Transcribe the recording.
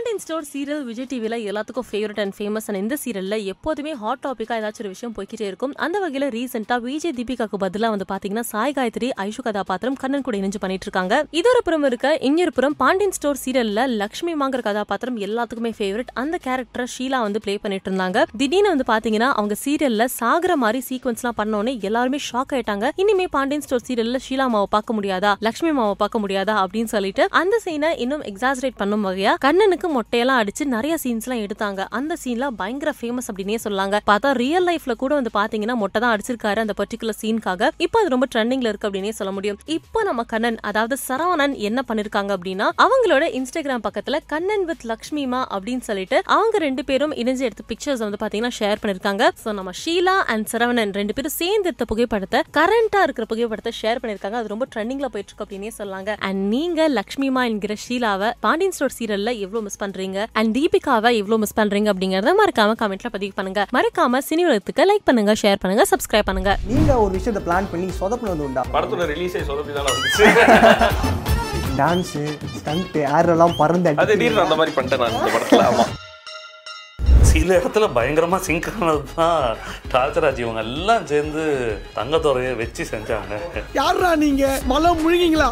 Pandian store serial Vijay டிவியில் எல்லாத்துக்கும் favourite and famous and இந்த சீரியலில் எப்போதுமே ஹாட் டாப்பிக்காக ஏதாச்சும் ஒரு விஷயம் போய்கிட்டே இருக்கும். அந்த வகையில ரீசெண்டாக விஜய் தீபிகாக்கு பதிலா வந்து பார்த்தீங்கன்னா சாய் காயத்ரி ஐஷு கதாபாத்திரம் கண்ணன் கூட இணைஞ்சு பண்ணிட்டு இருக்காங்க இதொரு புறம் இருக்க இன்னொரு புறம் பாண்டியன் ஸ்டோர் சீரியல்ல லக்ஷ்மி மாங்கிற கதாபாத்திரம் எல்லாத்துக்குமே ஃபேவரட் அந்த கேரக்டரை ஷீலா வந்து ப்ளே பண்ணிட்டு இருந்தாங்க திடீர்னு வந்து பாத்தீங்கன்னா அவங்க சீரியல்ல சாகுற மாதிரி சீக்வன்ஸ்லாம் பண்ணோன்னே எல்லாருமே ஷாக் ஆயிட்டாங்க. இனிமே பாண்டியன் ஸ்டோர் சீரியல்ல ஷீலா மாவை பார்க்க முடியாதா? லக்ஷ்மி மாவை பார்க்க முடியாதா? அப்படின்னு சொல்லிட்டு அந்த சீனை இன்னும் எக்ஸாசரேட் பண்ணும் வகையா கண்ணனுக்கு மொட்டையெல்லாம் அடிச்சு நிறைய சீன்ஸ் எல்லாம் எடுத்தாங்க. அந்த சீன்லாம் பயங்கர ஃபேமஸ் அப்படின்னே சொல்லாங்க. பார்த்தா ரியல் லைஃப்ல கூட வந்து பாத்தீங்கன்னா மொட்டை தான் அடிச்சிருக்காரு அந்த பர்டிகுலர் சீனுக்காக இப்போ அது ரொம்ப ட்ரெண்டிங்ல இருக்கு அப்படின்னே சொல்ல முடியும். இப்போ நம்ம கண்ணன் அதாவது சரவணன் என்ன பண்ணிருக்காங்க அப்படின்னா அவங்களோட இன்ஸ்டாகிராம் பக்கத்துல கண்ணன் வித் லக்ஷ்மிமா அப்படின்னு சொல்லிட்டு அவங்க ரெண்டு பேரும் இணைஞ்சு எடுத்த பிக்சர்ஸ் வந்து பாத்தீங்கன்னா ஷேர் பண்ணிருக்காங்க. சோ நம்ம ஷீலா அண்ட் சரவணன் ரெண்டு பேரும் சேர்ந்து எடுத்த புகைப்படத்தை கரண்டா இருக்கிற புகைப்படத்தை ஷேர் பண்ணிருக்காங்க. அது ரொம்ப ட்ரெண்டிங்ல போயிட்டு இருக்கு அப்படின்னே சொல்லாங்க. அண்ட் நீங்க லக்ஷ்மிமா என்கிற ஷீலாவை பாண்டியன் ஸ்டோர் சீரியல்ல எவ்வளவு மிஸ் பண்றீங்க? அண்ட் தீபிகாவை எவ்வளவு மிஸ் பண்றீங்க அப்படிங்கறத மறக்காம கமெண்ட்ல பதிவு பண்ணுங்க. மறக்காம சினி உலகத்துக்கு லைக் பண்ணுங்க ஷேர் பண்ணுங்க சப்ஸ்கிரைப் பண்ணுங்க. நீங்க ஒரு விஷயத்தை பிளான் பண்ணி சொதப்பினது உண்டா? படத்தோட ரிலீஸே சொதப்பி தானே வந்துச்சு. டான்ஸு ஸ்டண்ட்டு ஏரெல்லாம் பறந்து அது திடீர்னு அந்த மாதிரி பண்ணிட்டேன் நான் இந்த படத்துல. ஆமா. சில இடத்துல பயங்கரமா சிங்க் ஆனது தான் ராஜராஜ் இவங்க எல்லாம் சேர்ந்து தங்கத்துறையை வச்சு செஞ்சாங்க. யாரா நீங்க? மலம் முழுகிங்களா?